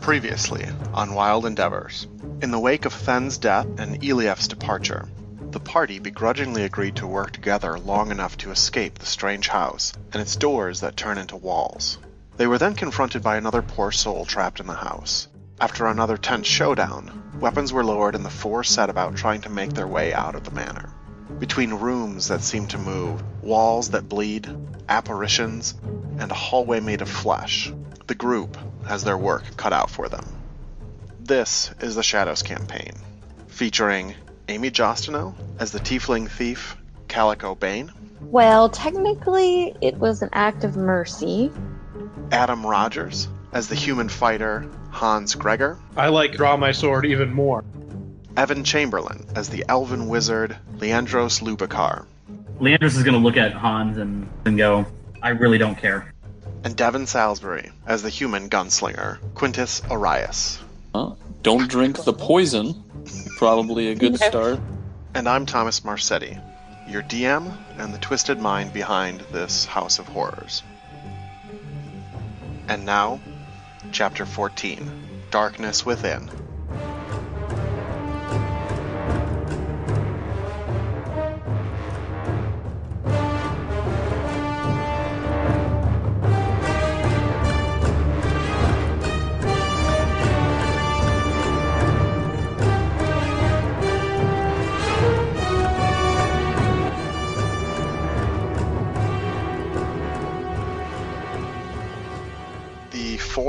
Previously on Wild Endeavors. In the wake of Then's death and Elief's departure, the party begrudgingly agreed to work together long enough to escape the strange house and its doors that turn into walls. They were then confronted by another poor soul trapped in the house. After another tense showdown, weapons were lowered and the four set about trying to make their way out of the manor. Between rooms that seem to move, walls that bleed, apparitions, and a hallway made of flesh, the group has their work cut out for them. This is the Shadows campaign, featuring Amy Jostino as the Tiefling Thief Calico Bane, Well, technically, it was an act of mercy. Adam Rogers as the Human Fighter Hans Gregor, I like draw my sword even more. Evan Chamberlain as the Elven Wizard Leandros Lubicar, Leandros is going to look at Hans and, and go, I really don't care. and Devin Salisbury as the Human Gunslinger Quintus Arias. Huh? Don't drink the poison. Probably a good start. And I'm Thomas Marsetti, your DM and the twisted mind behind this House of Horrors. And now, Chapter 14 Darkness Within.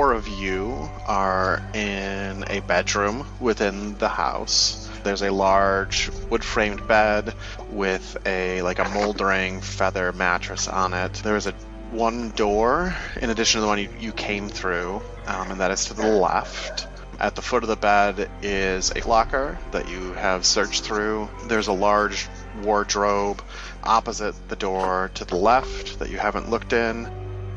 Four of you are in a bedroom within the house. There's a large wood-framed bed with a like a moldering feather mattress on it. There is a one door in addition to the one you, you came through, um, and that is to the left. At the foot of the bed is a locker that you have searched through. There's a large wardrobe opposite the door to the left that you haven't looked in.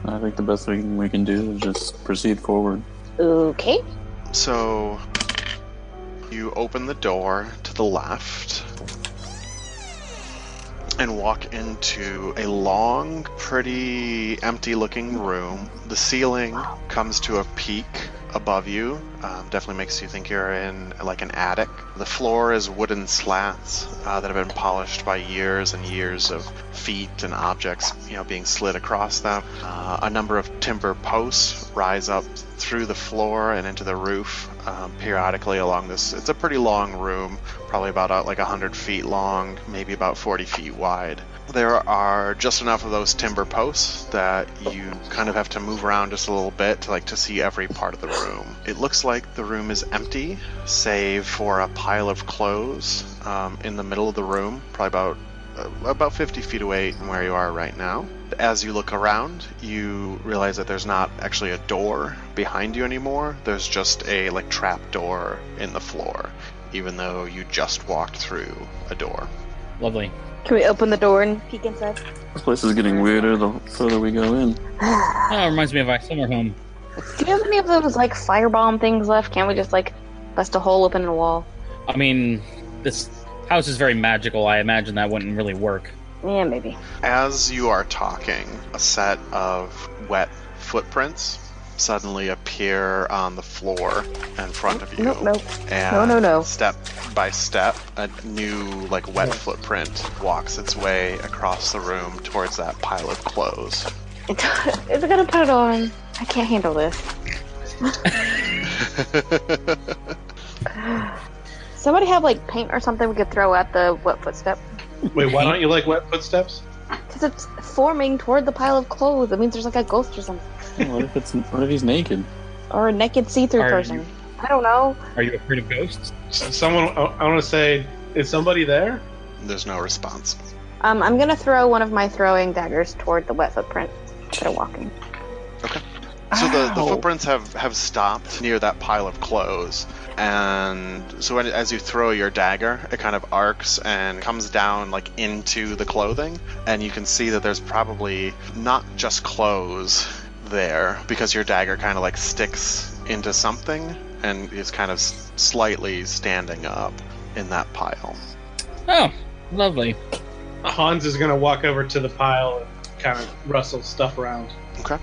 I think the best thing we can do is just proceed forward. Okay. So you open the door to the left and walk into a long, pretty empty looking room. The ceiling comes to a peak above you. Um, definitely makes you think you're in like an attic. The floor is wooden slats uh, that have been polished by years and years of feet and objects, you know, being slid across them. Uh, a number of timber posts rise up through the floor and into the roof um, periodically along this. It's a pretty long room, probably about uh, like 100 feet long, maybe about 40 feet wide. There are just enough of those timber posts that you kind of have to move around just a little bit to like to see every part of the room. It looks like the room is empty, save for a pile of clothes um, in the middle of the room, probably about uh, about 50 feet away from where you are right now. As you look around, you realize that there's not actually a door behind you anymore. There's just a like trap door in the floor, even though you just walked through a door. Lovely. Can we open the door and peek inside? This place is getting weirder the further we go in. Oh, it reminds me of our summer home. Do you have any of those like firebomb things left? Can't we just like bust a hole open in the wall? I mean, this house is very magical. I imagine that wouldn't really work. Yeah, maybe. As you are talking, a set of wet footprints suddenly appear on the floor in front of you. Nope, nope. And No, no, no. Step by step, a new like wet footprint walks its way across the room towards that pile of clothes. Is it gonna put it on? I can't handle this. Somebody have like paint or something we could throw at the wet footstep? Wait, why don't you like wet footsteps? Because it's forming toward the pile of clothes. It means there's like a ghost or something. What if it's what if he's naked? Or a naked see through Are person. you- I don't know. Are you afraid of ghosts? S- Someone, I, I want to say, is somebody there? There's no response. Um, I'm gonna throw one of my throwing daggers toward the wet footprint that are walking. Okay. So the, the Ow. footprints have, have stopped near that pile of clothes, and so when, as you throw your dagger, it kind of arcs and comes down like into the clothing, and you can see that there's probably not just clothes there because your dagger kind of like sticks into something and is kind of slightly standing up in that pile. Oh, lovely. Hans is gonna walk over to the pile and kind of rustle stuff around. Okay.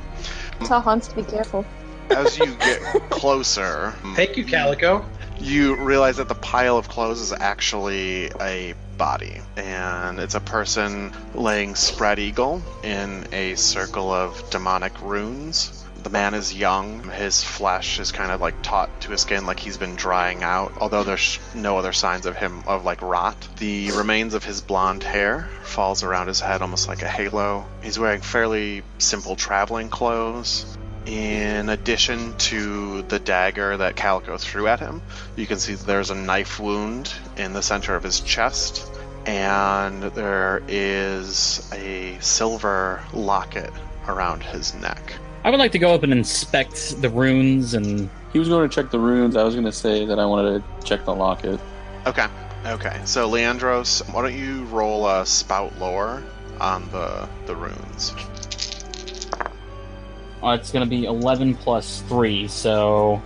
Tell Hans to be careful. As you get closer, Thank you, Calico. you realize that the pile of clothes is actually a body, and it's a person laying spread eagle in a circle of demonic runes. The man is young. His flesh is kind of like taut to his skin, like he's been drying out, although there's no other signs of him of like rot. The remains of his blonde hair falls around his head almost like a halo. He's wearing fairly simple traveling clothes. In addition to the dagger that Calico threw at him, you can see there's a knife wound in the center of his chest, and there is a silver locket around his neck. I would like to go up and inspect the runes and He was going to check the runes. I was going to say that I wanted to check the locket. Okay, okay. So Leandros, why don't you roll a spout lore on the the runes? Uh, it's going to be 11 plus 3, so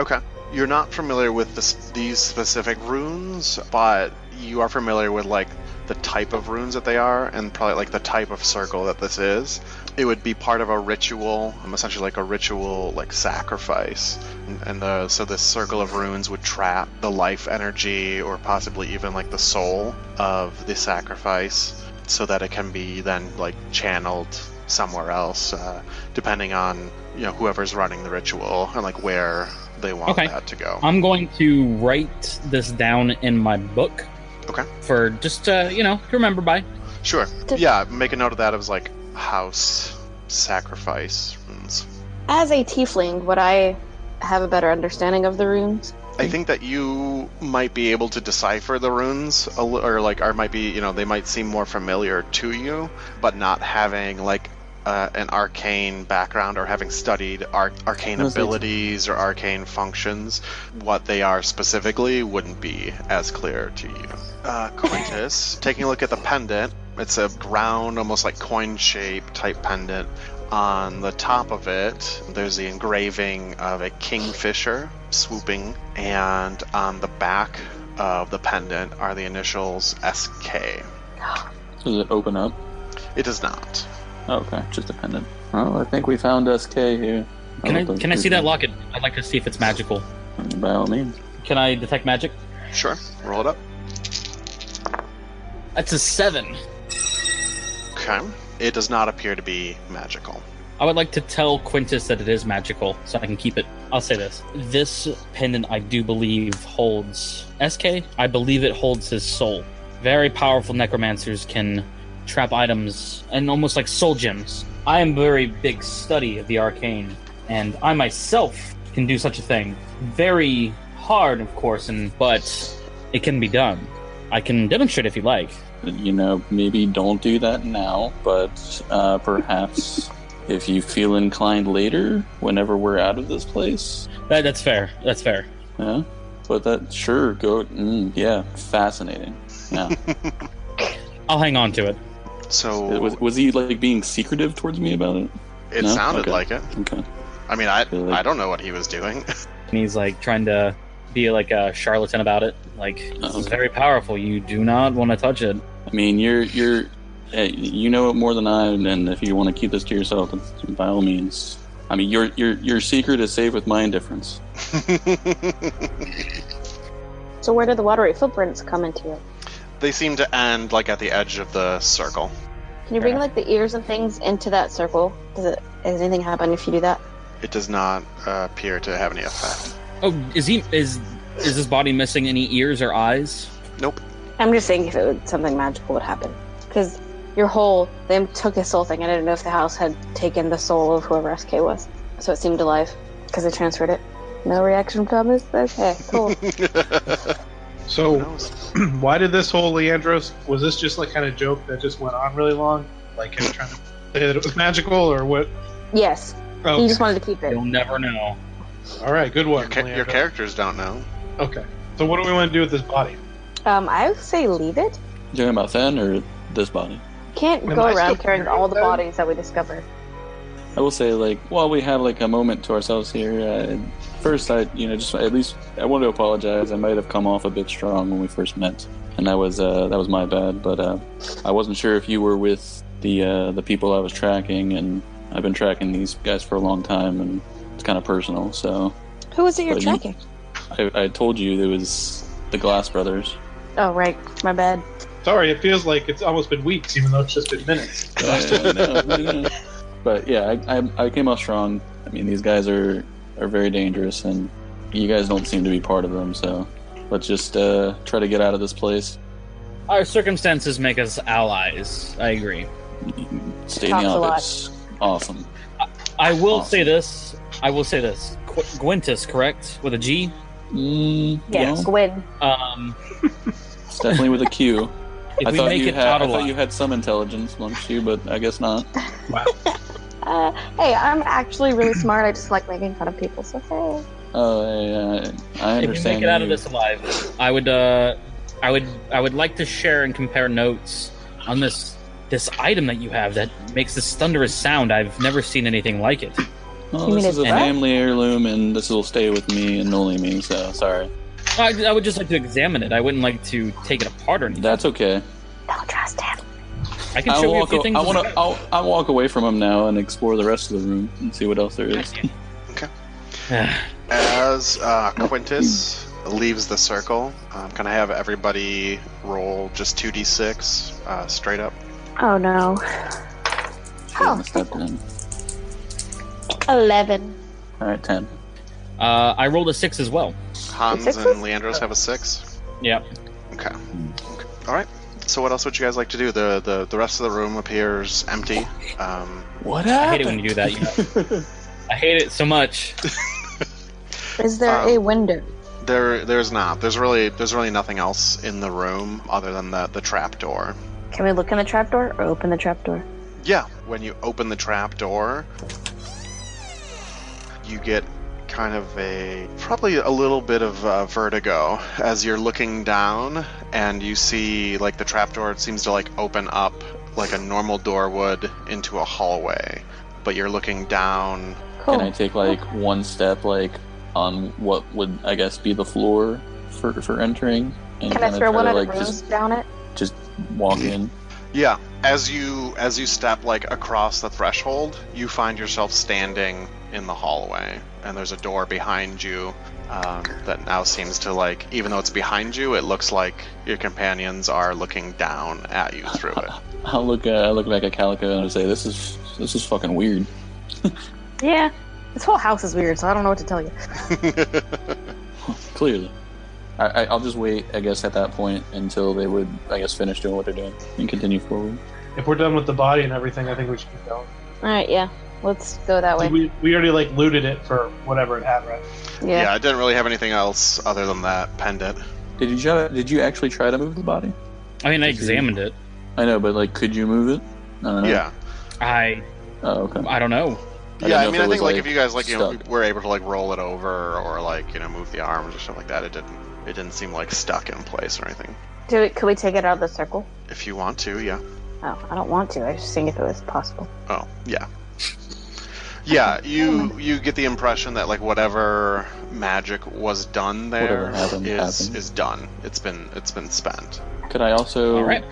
Okay. You're not familiar with this, these specific runes, but you are familiar with like the type of runes that they are, and probably like the type of circle that this is. It would be part of a ritual, um, essentially like a ritual like sacrifice, and, and so this circle of runes would trap the life energy or possibly even like the soul of the sacrifice, so that it can be then like channeled somewhere else, uh, depending on you know whoever's running the ritual and like where they want Okay. that to go. I'm going to write this down in my book. Okay. For just, uh, you know, to remember by. Sure. Did- Yeah, make a note of that as like house sacrifice runes. As a tiefling, would I have a better understanding of the runes? I think that you might be able to decipher the runes, or like, or might be, you know, they might seem more familiar to you, but not having like uh, an arcane background or having studied ar- arcane Must be- abilities or arcane functions, what they are specifically wouldn't be as clear to you. Uh, Quintus, taking a look at the pendant, it's a round, almost like coin shape type pendant. On the top of it, there's the engraving of a kingfisher swooping, and on the back of the pendant are the initials SK. Does it open up? It does not. Oh, okay, just a pendant. Well, I think we found SK here. Can I, look like can I see that locket? I'd like to see if it's magical. By all means. Can I detect magic? Sure, roll it up. That's a 7. Okay. It does not appear to be magical. I would like to tell Quintus that it is magical, so I can keep it. I'll say this: this pendant, I do believe, holds SK. I believe it holds his soul. Very powerful necromancers can trap items and almost like soul gems. I am a very big study of the arcane, and I myself can do such a thing. Very hard, of course, and but it can be done. I can demonstrate if you like. You know, maybe don't do that now, but uh, perhaps if you feel inclined later, whenever we're out of this place. That, that's fair. That's fair. Yeah. But that, sure, go. Mm, yeah, fascinating. Yeah. I'll hang on to it. So was, was he like being secretive towards me about it? it No? sounded Okay. like it. Okay. I mean, I Really? I don't know what he was doing. and he's like trying to be like a charlatan about it. Like oh, this Oh, is very powerful. You do not want to touch it. I mean, you're you're hey, you know it more than I, and if you want to keep this to yourself, by all means. I mean, your your your secret is safe with my indifference. So where did the watery footprints come into it? They seem to end like at the edge of the circle. Can you bring Yeah. like the ears and things into that circle? Does it? Does anything happen if you do that? It does not uh, appear to have any effect. Oh, is he is is his body missing any ears or eyes? Nope. I'm just saying if it would, something magical would happen. Because your whole they took his soul thing. I didn't know if the house had taken the soul of whoever SK was, so it seemed alive because they transferred it. No reaction from Thomas. Okay, cool. Who So, why did this whole Leandros? Was this just like kind of joke that just went on really long? Like him trying to say that it was magical, or what? yes, Oh, he just wanted to keep it. You'll never know. all right, good one. Your, ca- your Leandros. characters don't know. Okay. So, what do we want to do with this body? Um, I would say leave it. You talking about Then or this body? Can't Am go I around still carrying all the carrying bodies that we discover. I will say, like, while we have like a moment to ourselves here, uh, first, I, you know, just at least I want to apologize. I might have come off a bit strong when we first met, and that was uh, that was my bad. But uh, I wasn't sure if you were with the uh, the people I was tracking, and I've been tracking these guys for a long time, and it's kind of personal. So who was it you're But you- tracking? I, I told you it was the Glass Brothers. Oh, right. My bad. Sorry, it feels like it's almost been weeks, even though it's just been minutes. Uh, no, no, no. But yeah, I, I, I came off strong. I mean, these guys are are very dangerous, and you guys don't seem to be part of them. So let's just uh, try to get out of this place. Our circumstances make us allies. I agree. Stay in Talks the a office. Awesome. I will Awesome. say this. I will say this. Qu- Gwintus, correct? With a G? Mm, Yeah, no, Gwyn. Um, it's definitely with a Q. if I we thought make you it had. I thought you had some intelligence amongst you, but I guess not. Uh, hey, I'm actually really smart. I just like making fun of people, so hey. Oh, I, I, I if understand. we make it out of this alive, I would, uh, I would, I would like to share and compare notes on this this item that you have that makes this thunderous sound. I've never seen anything like it. Well, You this is a it's family heirloom, and this will stay with me and only me. So sorry. I, I would just like to examine it. I wouldn't like to take it apart or anything. That's okay. Don't trust him. I can I show you a few o- things. I want to. I'll, I'll walk away from him now and explore the rest of the room and see what else there is. Okay. As uh, Quintus leaves the circle, um, can I have everybody roll just 2d6 uh, straight up? Oh no. Oh, have stepped in. 11. All right, ten. Uh, I rolled a six as well. Hans Sixes? and Leandros have a 6? Yep. Okay. okay. All right. So what else would you guys like to do? The the, the rest of the room appears empty. Um, What I hate it when you do that. You know? I hate it so much. Is there Um, a window? there there's not. There's really there's really nothing else in the room other than the the trap door. Can we look in the trap door or open the trap door? Yeah, when you open the trap door, you get kind of a probably a little bit of uh, vertigo as you're looking down and you see like the trap door seems to like open up like a normal door would into a hallway, but you're looking down. Cool. Can I take like one step, like on what would I guess be the floor for for entering, and Can I throw one to, of the rooms just down it? just walk in? Yeah, as you as you step like across the threshold, you find yourself standing in the hallway, and there's a door behind you um, that now seems to like, even though it's behind you, it looks like your companions are looking down at you through it. I'll look. Uh, I look back at Calico and I'll say, "This is this is fucking weird." Yeah. This whole house is weird, so I don't know what to tell you. Clearly, I, I, I'll just wait. I guess at that point until they would, I guess, finish doing what they're doing and continue forward. If we're done with the body and everything, I think we should keep going. Alright, yeah. Let's go that way. We, we already like looted it for whatever it had, right? yeah. Yeah. I didn't really have anything else other than that pendant. Did you try, Did you actually try to move the body? I mean, I examined it. I know, but like, could you move it? I don't know. Yeah, I, Oh, okay. I don't know. I yeah. know I mean, I think like like, if you guys like you know stuck. were able to like roll it over or like you know move the arms or stuff like that, it didn't it didn't seem like stuck in place or anything. Do we, could we take it out of the circle? If you want to, yeah. Oh, I don't want to. I was just seeing if it was possible. Oh, yeah. Yeah, you you get the impression that like whatever magic was done Whatever there happened, is happened. is done. It's been it's been spent. Could I also All right.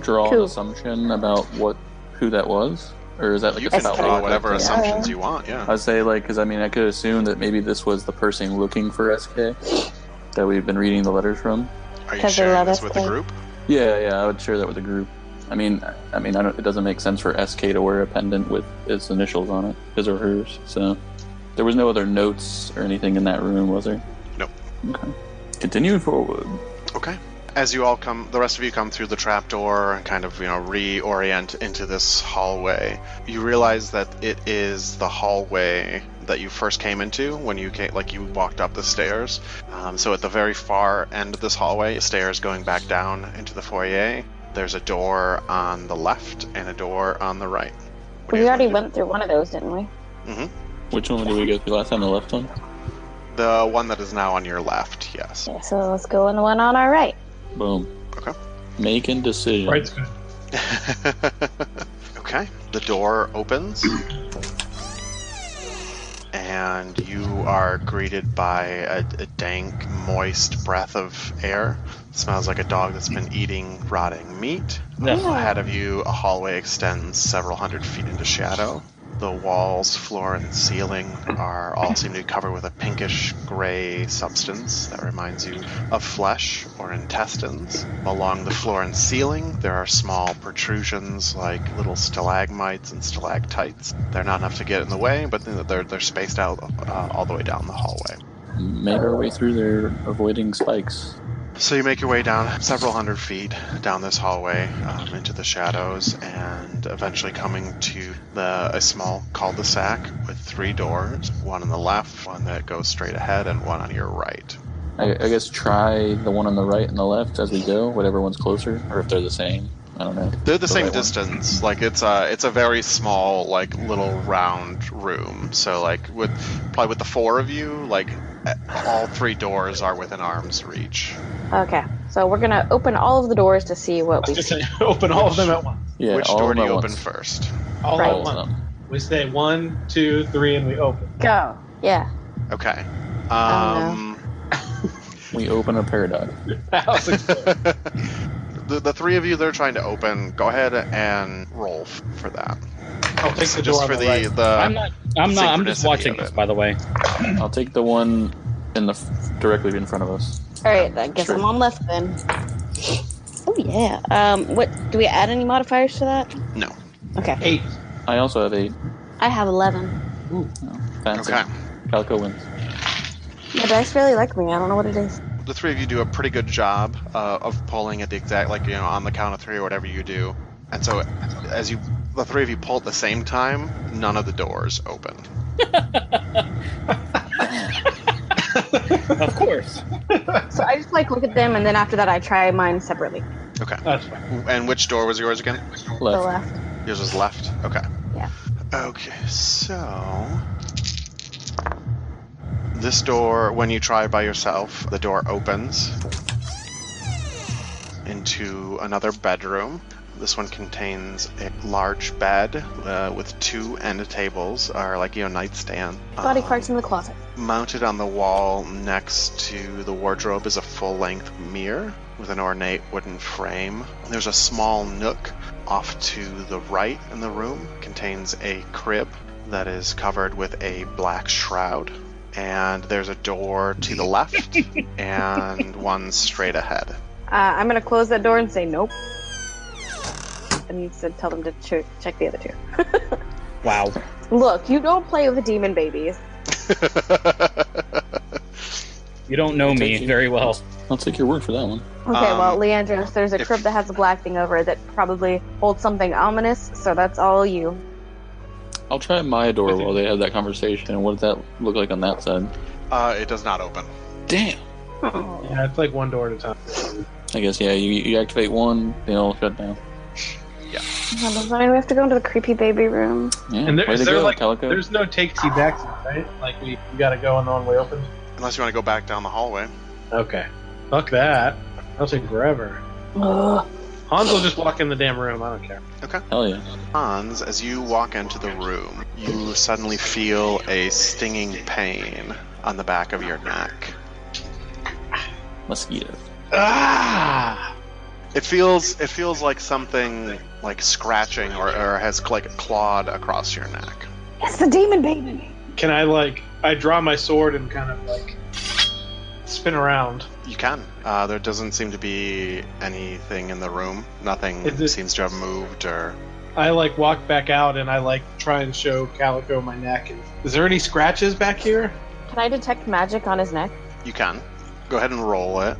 draw Cool. an assumption about what who that was, or is that like You a can draw whatever I- assumptions you want. Yeah. I'd say like because I mean I could assume that maybe this was the person looking for SK that we've been reading the letters from. Are you 'Cause they sharing love this with the group? Yeah, yeah, I would share that with the group. I mean, I mean, I don't, it doesn't make sense for SK to wear a pendant with its initials on it, his or hers. So there was no other notes or anything in that room, was there? Nope. Okay. Continuing forward. Okay. As you all come, the rest of you come through the trapdoor and kind of, you know, reorient into this hallway. You realize that it is the hallway that you first came into when you came, like you walked up the stairs. Um, so at the very far end of this hallway, stairs going back down into the foyer. There's a door on the left and a door on the right. What We already went through one of those, didn't we? do? Which one did we go through last time? The left one. The one that is now on your left. Yes. Yeah, so let's go in the one on our right. Boom. Okay. Making decisions. Right's good. okay. The door opens. and you are greeted by a, a dank, moist breath of air. Smells like a dog that's been eating rotting meat. Yeah. Ahead of you, a hallway extends several hundred feet into shadow. The walls, floor, and ceiling are all seem to be covered with a pinkish gray substance that reminds you of flesh or intestines. Along the floor and ceiling, there are small protrusions like little stalagmites and stalactites. They're not enough to get in the way, but they're, they're spaced out uh, all the way down the hallway. Make our way through there, avoiding spikes. So you make your way down several hundred feet down this hallway um, into the shadows, and eventually coming to the a small cul-de-sac with three doors: one on the left, one that goes straight ahead, and one on your right. I, I guess try the one on the right and the left as we go, whatever one's closer, or if they're the same. I don't know. They're the same right one. distance. Like it's a it's a very small like little round room. So like with probably with the four of you, like all three doors are within arm's reach. Okay, so we're gonna open all of the doors to see what we Just see. say, open all of them at once. Yeah, Which all door of do them you at open once. first? All Right. at All of once. them. We say one, two, three, and we open. Go. Yeah. Okay. Um. We open a paradox. House explodes. the, the three of you that are trying to open, go ahead and roll f- for that. I'll take the Just door for on the the, right. the. I'm not. I'm not. I'm just watching this, by the way. I'll take the one in the f- directly in front of us. All right. I guess Sure. I'm on left then. Oh yeah. Um. What? Do we add any modifiers to that? No. Okay. Eight. I also have eight. I have eleven. Fancy. Okay. Calico wins. The dice really like me. I don't know what it is. The three of you do a pretty good job uh, of pulling at the exact, like you know, on the count of three or whatever you do. And so, as you, the three of you pull at the same time, none of the doors open. Of course. So I just like look at them, and then after that, I try mine separately. Okay. That's fine. And which door was yours again? The Left. left. Yours was left. Okay. Yeah. Okay, so this door, when you try by yourself, the door opens into another bedroom. This one contains a large bed uh, with two end tables, or like you know nightstand. Body Um, parts in the closet. Mounted on the wall next to the wardrobe is a full length mirror with an ornate wooden frame. There's a small nook off to the right in the room, contains a crib that is covered with a black shroud. And there's a door to the left and one straight ahead. Uh, I'm gonna close that door and say nope. And you said tell them to ch- check the other two. Wow. Look, you don't play with the demon babies. You don't know me Attention. very well. I'll take your word for that one. Okay, Um, well, Leandros, there's a if- crib that has a black thing over it that probably holds something ominous, so that's all you. I'll try my door while they have that conversation. And What does that look like on that side? uh, it does not open. Damn. Yeah, it's like one door at a time. I guess yeah. You, you activate one, they all shut down. Well, that's fine. We have to go into the creepy baby room. Yeah. And there, way there go, like Calico. there's no take seat back seat, right? Like we, we gotta go on the one way open. Unless you want to go back down the hallway. Okay. Fuck that. That'll take forever. Ugh. Hans will just walk in the damn room. I don't care. Okay. Hell yeah. Hans, as you walk into the room, you suddenly feel a stinging pain on the back of your neck. Mosquito. Ah! It feels it feels like something like scratching or, or has like clawed across your neck. It's the demon baby. Can I like I draw my sword and kind of like spin around? You can. Uh, there doesn't seem to be anything in the room. Nothing Is it- seems to have moved or. I like walk back out and I like try and show Calico my neck. And, is there any scratches back here? Can I detect magic on his neck? You can. Go ahead and roll it.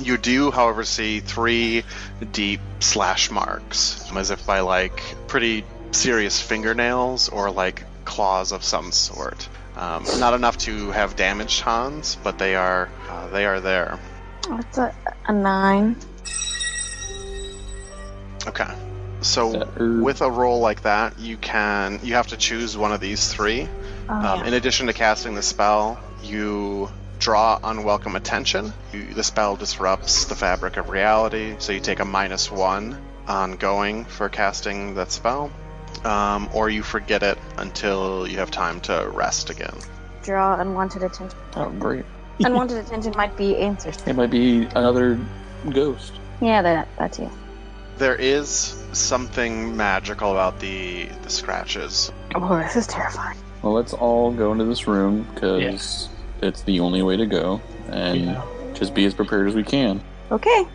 You do, however, see three deep slash marks, as if by like pretty serious fingernails or like claws of some sort. Um, not enough to have damaged Hans, but they are uh, they are there. That's a, a nine. Okay. So with a roll like that, you can you have to choose one of these three. Oh, Um, yeah. In addition to casting the spell, you draw unwelcome attention. You, the spell disrupts the fabric of reality, so you take a minus one on going for casting that spell. Um, or you forget it until you have time to rest again. Draw unwanted attention. Oh, great. unwanted attention might be answers. It might be another ghost. Yeah, that that too. There is something magical about the the scratches. Oh, this is terrifying. Well, let's all go into this room because it's the only way to go, and Yeah. just be as prepared as we can. Okay.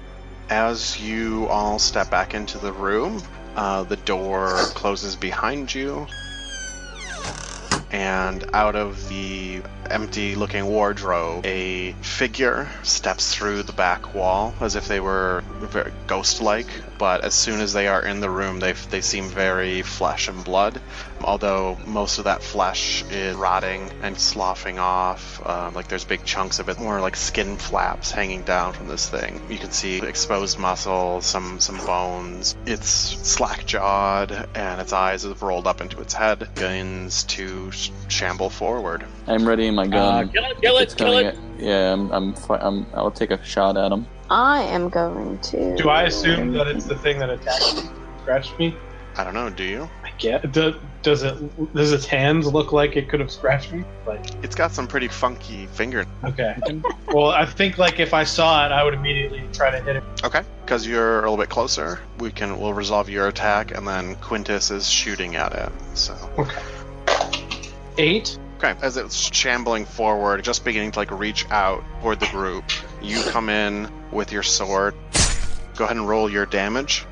As you all step back into the room, uh, the door closes behind you, and out of the empty looking wardrobe, a figure steps through the back wall as if they were very ghost like. But as soon as they are in the room, they, they seem very flesh and blood. Although most of that flesh is rotting and sloughing off, uh, like there's big chunks of it, more like skin flaps hanging down from this thing. You can see exposed muscle, some some bones. It's slack jawed, and its eyes have rolled up into its head. Begins to sh- shamble forward. I'm readying my Uh, gun. kill it, kill it, kill coming it. yeah, I'm, I'm, I'm. I'll take a shot at him. I am going to. Do I assume that it's the thing that attacked me, scratched me? I don't know, do you? Get. Do, does it? Does its hands look like it could have scratched me? Like, It's got some pretty funky finger. okay. well, I think like if I saw it, I would immediately try to hit it. Okay, because you're a little bit closer, we can we'll resolve your attack, and then Quintus is shooting at it. So Okay. Eight. okay, as it's shambling forward, just beginning to like reach out toward the group, you come in with your sword. Go ahead and roll your damage.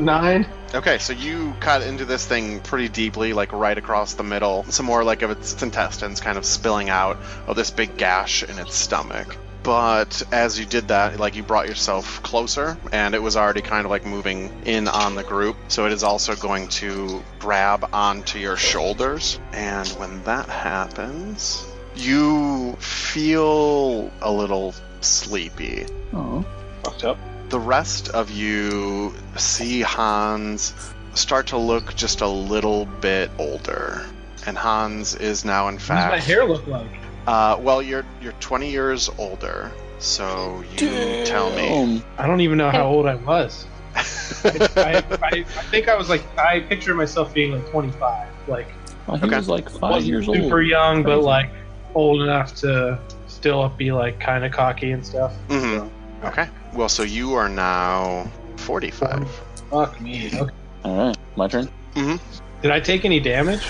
Nine. Okay, so you cut into this thing pretty deeply, like right across the middle. Some more like of its intestines kind of spilling out of this big gash in its stomach. But as you did that, like you brought yourself closer, and it was already kind of like moving in on the group. So it is also going to grab onto your shoulders. And when that happens, you feel a little sleepy Oh, Fucked up. The rest of you see Hans start to look just a little bit older. And Hans is now, in fact. What does my hair look like? uh, well, you're you're 20 years older. So you tell me. I don't even know how old I was. I, I, I, I think I was like I picture myself being like 25, like Well, he Okay. was like five wasn't years super old. Super young, but like old enough to still be like kind of cocky and stuff. Mhm. Okay. Well, so you are now 45. Fuck me. Okay. All right, my turn. Did I take any damage?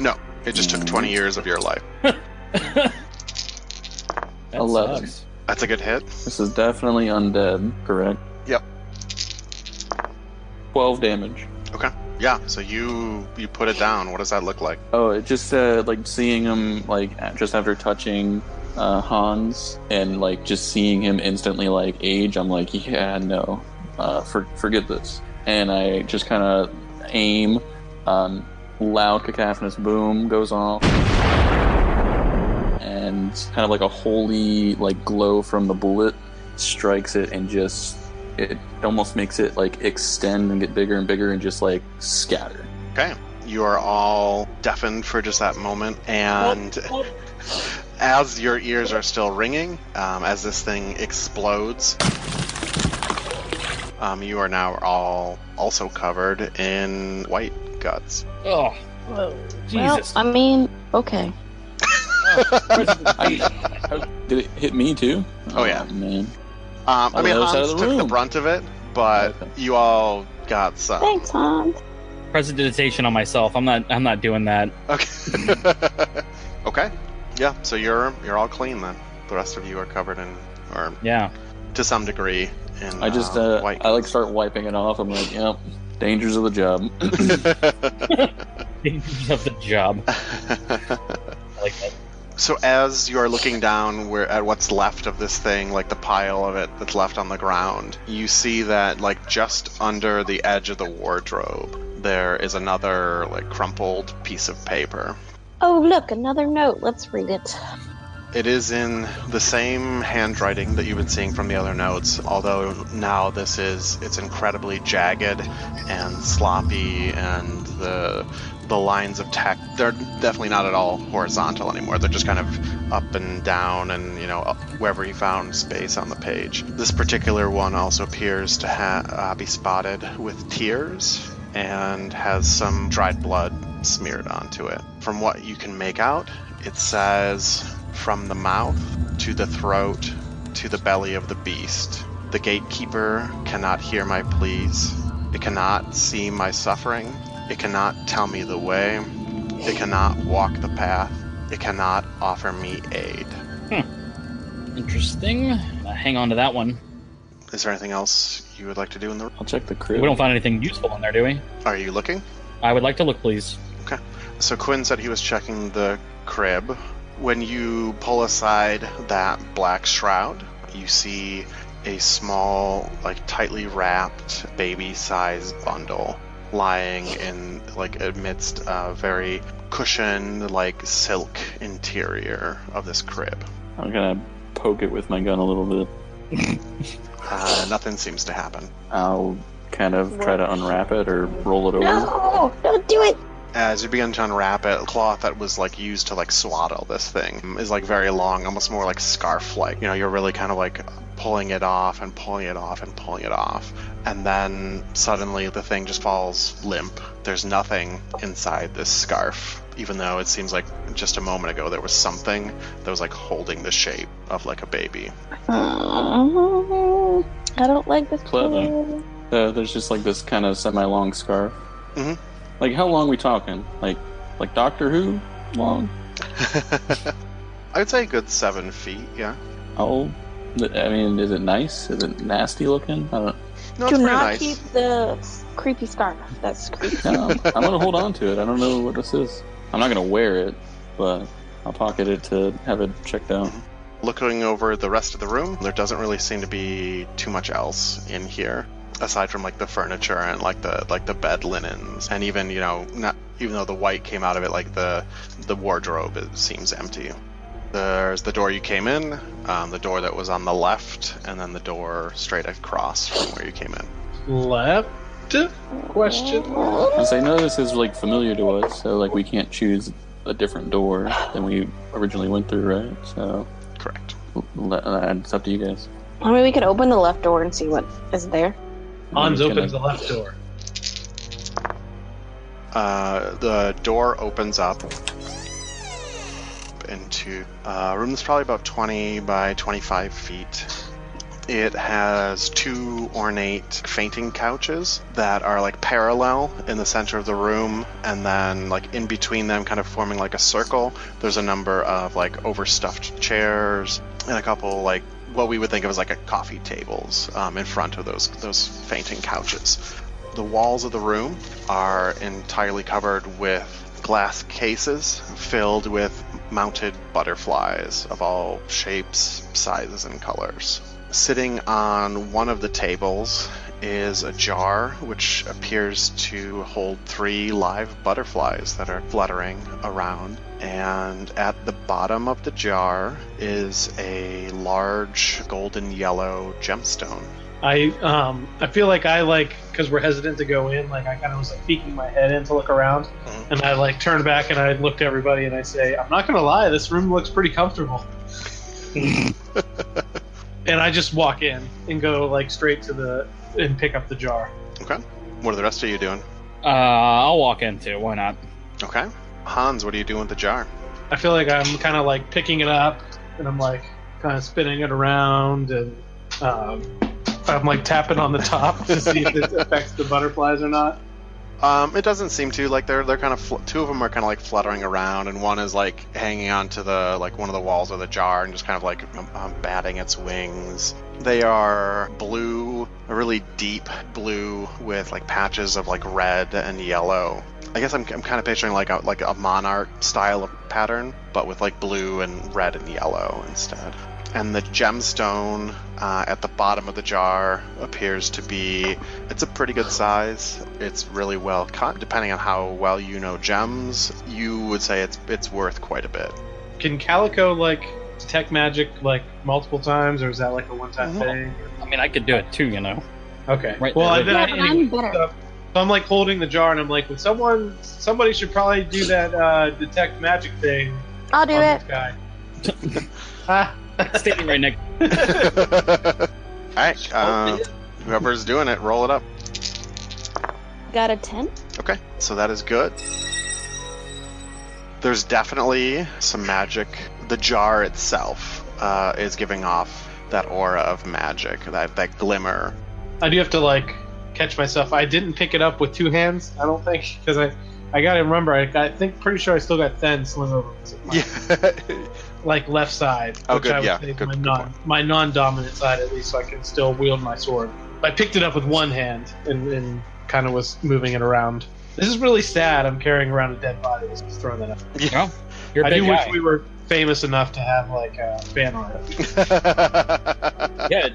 No, it just took 20 years of your life. That Eleven. sucks. That's a good hit. This is definitely undead, correct? Yep. Twelve damage. Okay. Yeah. So you you put it down. What does that look like? Oh, it just uh, like seeing him like just after touching uh, Hans and like just seeing him instantly like age. I'm like, yeah, no, uh, for, forget this. And I just kind of aim. Um, loud cacophonous boom goes off, and kind of like a holy like glow from the bullet strikes it and just it almost makes it like extend and get bigger and bigger and just like scatter. Okay. You are all deafened for just that moment, and as your ears are still ringing, um, as this thing explodes, um, you are now all also covered in white guts. Oh, Whoa. Jesus. Well, I mean, okay. I, I- did it hit me too? Oh, yeah. man. Um, I mean, Hans the took the brunt of it, but Okay. you all got some. Thanks, Hans. Prestidigitation on myself. I'm not. I'm not doing that. Okay. okay. Yeah. So you're you're all clean then. The rest of you are covered in, or Yeah. to some degree, in. I just uh, uh, white. I like start wiping it off. I'm like, yep, dangers of the job. Dangers of the job. I like that. So as you are looking down where at what's left of this thing, like the pile of it that's left on the ground, you see that like just under the edge of the wardrobe, there is another like crumpled piece of paper. Oh, look, another note. Let's read it. It is in the same handwriting that you've been seeing from the other notes, although now this is it's incredibly jagged and sloppy and the the lines of text they're definitely not at all horizontal anymore. They're just kind of up and down and you know wherever he found space on the page. This particular one also appears to ha- uh, be spotted with tears and has some dried blood smeared onto it. From what you can make out, it says from the mouth to the throat to the belly of the beast. The gatekeeper cannot hear my pleas. It cannot see my suffering. It cannot tell me the way. It cannot walk the path. It cannot offer me aid. Hmm. Interesting. Uh, hang on to that one. Is there anything else you would like to do in the I'll check the crew. We don't find anything useful in there, do we? Are you looking? I would like to look, please. So Quinn said he was checking the crib. When you pull aside that black shroud, you see a small, like tightly wrapped baby-sized bundle lying in like amidst a very cushioned, like silk interior of this crib. I'm gonna poke it with my gun a little bit. Uh, nothing seems to happen. I'll kind of try to unwrap it or roll it over. No, don't do it. As you begin to unwrap it, cloth that was like used to like swaddle this thing is like very long, almost more like scarf-like. You know, you're really kind of like pulling it off and pulling it off and pulling it off, and then suddenly the thing just falls limp. There's nothing inside this scarf, even though it seems like just a moment ago there was something that was like holding the shape of like a baby. I don't like this. Clever. Uh, there's just like this kind of semi-long scarf. Mhm. Like how long we talking? Like like Doctor Who long? I would say a good seven feet. Yeah. Oh, I mean, is it nice? Is it nasty looking? I don't. No, it's Do not nice. keep the creepy scarf. That's creepy. No, I'm, I'm gonna hold on to it. I don't know what this is. I'm not gonna wear it, but I'll pocket it to have it checked out. Looking over the rest of the room, there doesn't really seem to be too much else in here, aside from like the furniture and like the like the bed linens, and even you know not even though the white came out of it, like the the wardrobe it seems empty. There's the door you came in, um, the door that was on the left, and then the door straight across from where you came in. Left? Question. As I know this is like familiar to us, so like we can't choose a different door than we originally went through, right? So Correct. l- it's up to you guys. I mean, we could open the left door and see what is there. Hans Can I- opens the left door. Uh, the door opens up into a room that's probably about 20 by 25 feet. It has two ornate fainting couches that are like parallel in the center of the room, and then like in between them, kind of forming like a circle, there's a number of like overstuffed chairs and a couple like what we would think of as like a coffee tables um, in front of those those fainting couches. The walls of the room are entirely covered with glass cases filled with mounted butterflies of all shapes, sizes, and colors. Sitting on one of the tables is a jar which appears to hold three live butterflies that are fluttering around. And at the bottom of the jar is a large golden yellow gemstone. I um I feel like I like because we're hesitant to go in. Like I kind of was like peeking my head in to look around, Mhm. and I like turn back and I looked to everybody and I say, "I'm not gonna lie, this room looks pretty comfortable." and I just walk in and go like straight to the and pick up the jar. Okay. What are the rest of you doing? Uh, I'll walk into. Why not? Okay. Hans, what are you doing with the jar? I feel like I'm kind of like picking it up and I'm like kind of spinning it around and um, I'm like tapping on the top to see if it affects the butterflies or not. Um, it doesn't seem to like they're they're kind of fl- two of them are kind of like fluttering around, and one is like hanging onto the like one of the walls of the jar and just kind of like um, um, batting its wings. They are blue, a really deep blue with like patches of like red and yellow. I guess I'm, I'm kind of picturing like a like a monarch style of pattern, but with like blue and red and yellow instead. And the gemstone uh, at the bottom of the jar appears to be it's a pretty good size. It's really well cut. Depending on how well you know gems, you would say it's it's worth quite a bit. Can Calico like detect magic like multiple times, or is that like a one-time Mhm. thing? I mean, I could do it too, you know. Okay. Right well, there, I, then Yeah, I, but anyway, I'm better. So, so I'm like holding the jar, and I'm like, would someone, somebody should probably do that uh, detect magic thing I'll do on it. this guy. ah. Standing right next. All right, uh, whoever's doing it, roll it up. got a 10. Okay, so that is good. There's definitely some magic. The jar itself uh, is giving off that aura of magic, that, that glimmer. I do have to like catch myself. I didn't pick it up with two hands. I don't think because I, I gotta remember. I, I think pretty sure I still got Then sling over Yeah. Like left side. Oh, which good, I would yeah, say good- my good non, my non-dominant side at least, so I can still wield my sword. I picked it up with one hand and, and kind of was moving it around. This is really sad. I'm carrying around a dead body. Just throwing that out. Oh, you're a I big do wish we were famous enough to have like a fan art. Yeah,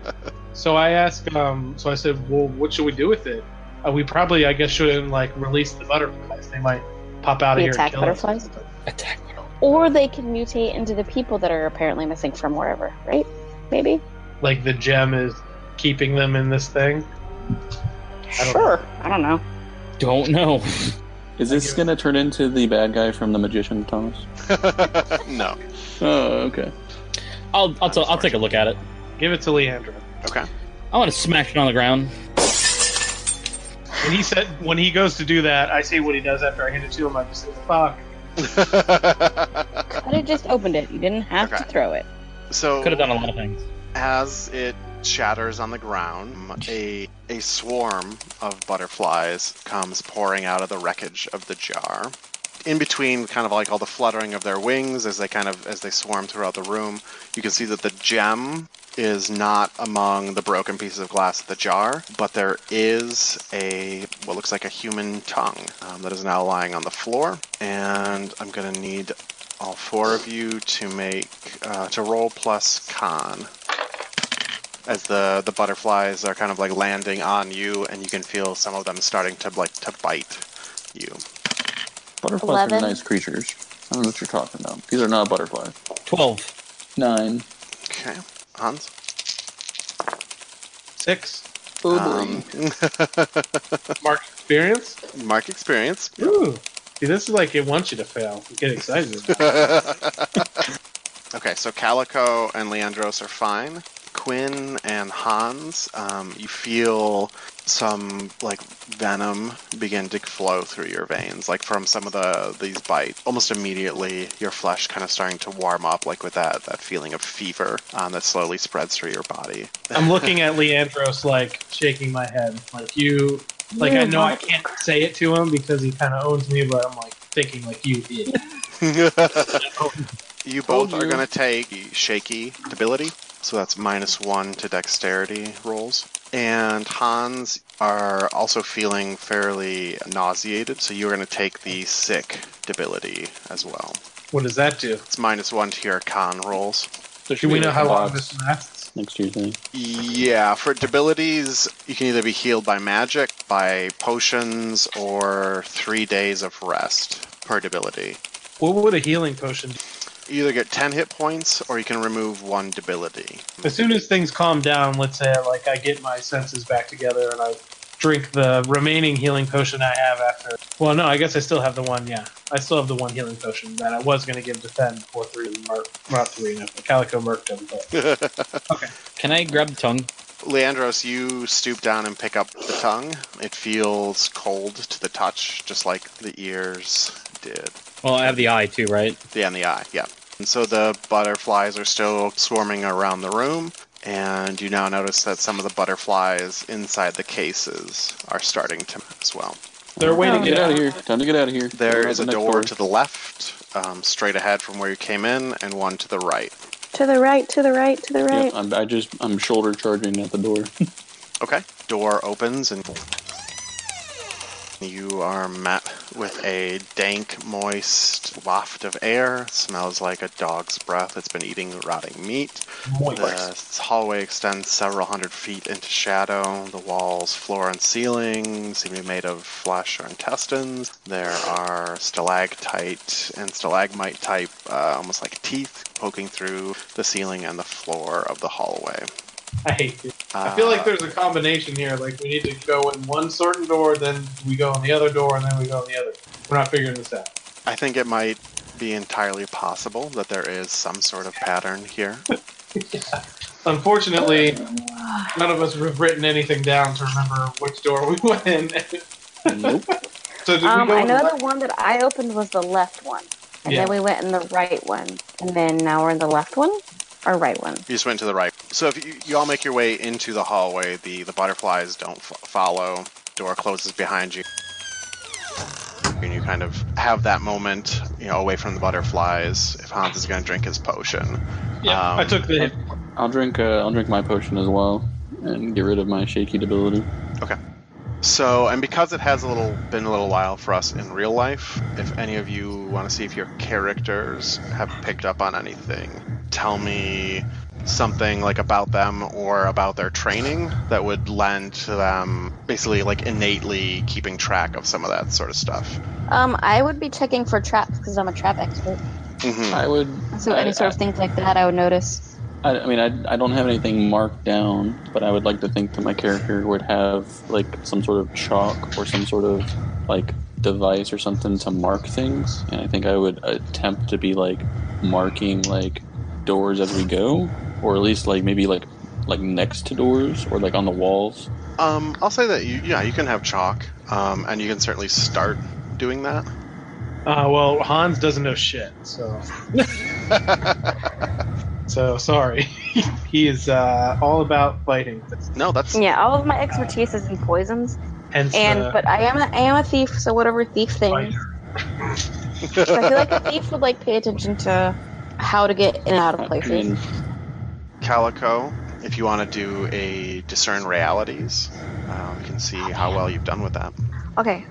So I asked, um, so I said, well, what should we do with it? Uh, we probably, I guess, shouldn't like release the butterflies. They might pop out of here attack and kill us. butterflies? attack. Or they can mutate into the people that are apparently missing from wherever, right? Maybe? Like the gem is keeping them in this thing. I don't Sure. I don't know. Don't know. Is this gonna turn into the bad guy from The Magician, Thomas? no. Oh, okay. I'll I'll, t- I'll take a look at it. Give it to Leandro. Okay. I want to smash it on the ground. When he said, when he goes to do that, I see what he does after I hand it to him. I just say, fuck. Could have just opened it. You didn't have Okay. to throw it. so Could have done a lot of things. as it shatters on the ground, a a swarm of butterflies comes pouring out of the wreckage of the jar. In between, kind of like all the fluttering of their wings as they kind of as they swarm throughout the room, you can see that the gem is not among the broken pieces of glass at the jar, but there is a what looks like a human tongue um, that is now lying on the floor. And I'm gonna need all four of you to make uh, to roll plus con as the the butterflies are kind of like landing on you and you can feel some of them starting to like to bite you Butterflies Eleven. are nice creatures. I don't know what you're talking about. These are not butterflies. Twelve. Nine. okay hans Six. Oh, um, Mark experience? mark experience Ooh. See, this is like it wants you to fail. You get excited. okay so calico and leandros are fine quinn and hans um, you feel some like venom begin to flow through your veins like from some of the these bites almost immediately your flesh kind of starting to warm up like with that that feeling of fever um, that slowly spreads through your body I'm looking at Leandros, like shaking my head. Like you, like I know I can't say it to him because he kind of owns me, but I'm like thinking like you did. you both Told are going to take shaky debility, so that's minus one to dexterity rolls. And Hans are also feeling fairly nauseated, so you're going to take the sick debility as well. What does that do? It's minus one to your con rolls. There Do should we know how long this lasts? next Tuesday? Yeah, for debilities, you can either be healed by magic, by potions, or three days of rest per debility. What would a healing potion do? You either get 10 hit points, or you can remove one debility. As soon as things calm down, let's say like I get my senses back together and I drink the remaining healing potion I have after. Well, no, I guess I still have the one. Yeah, I still have the one healing potion that I was going to give to Fen before three Mark, not three. No, Calico murked him. But okay. Can I grab the tongue? Leandros, you stoop down and pick up the tongue. It feels cold to the touch, just like the ears did. Well, I have the eye too, right? Yeah, and the eye, yeah. And so the butterflies are still swarming around the room, and you now notice that some of the butterflies inside the cases are starting to as well. they're waiting. Oh, Get out out. of here. Time to get out of here. There Go is out a the door to the left, um, straight ahead from where you came in, and one to the right. To the right, to the right, to the Yeah, right. I'm, I just I'm shoulder charging at the door. Okay. Door opens and you are met with a dank, moist waft of air. Smells like a dog's breath that's been eating rotting meat. The hallway extends several hundred feet into shadow. The walls, floor, and ceiling seem to be made of flesh or intestines. There are stalactite and stalagmite type, uh, almost like teeth, poking through the ceiling and the floor of the hallway. I hate it. I feel like Uh, there's a combination here. Like we need to go in one certain door, then we go in the other door, and then we go in the other. We're not figuring this out. I think it might be entirely possible that there is some sort of pattern here. Unfortunately, none of us have written anything down to remember which door we went in. Nope. So did Um, we go I know the the one that I opened was the left one, and Yeah. then we went in the right one, and then now we're in the left one or right one. You just went to the right. So if you, you all make your way into the hallway, the, the butterflies don't f- follow. Door closes behind you. And you kind of have that moment, you know, away from the butterflies. If Hans is going to drink his potion, Yeah, Um, I took the. I'll drink. Uh, I'll drink my potion as well, and get rid of my shaky debility. So, and because it has a little been a little while for us in real life, if any of you want to see if your characters have picked up on anything, tell me something like about them or about their training that would lend to them basically like innately keeping track of some of that sort of stuff. Um, I would be checking for traps because I'm a trap expert. hmm I would. So I, any sort of things like that, I would notice. I, I mean, I, I don't have anything marked down, but I would like to think that my character would have like some sort of chalk or some sort of like device or something to mark things, and I think I would attempt to be like marking like doors as we go, or at least like maybe like like next to doors or like on the walls. Um, I'll say that you, yeah, you can have chalk, um, and you can certainly start doing that. Uh, well, Hans doesn't know shit, so so sorry. he is uh, all about fighting. no, that's Yeah, all of my expertise is in poisons, Hence, and uh, but I am a, I am a thief, so whatever thief things. So I feel like a thief would like pay attention to how to get in and out of I places. mean, Calico. If you want to do a discern realities, uh, we can see how well you've done with that. Okay.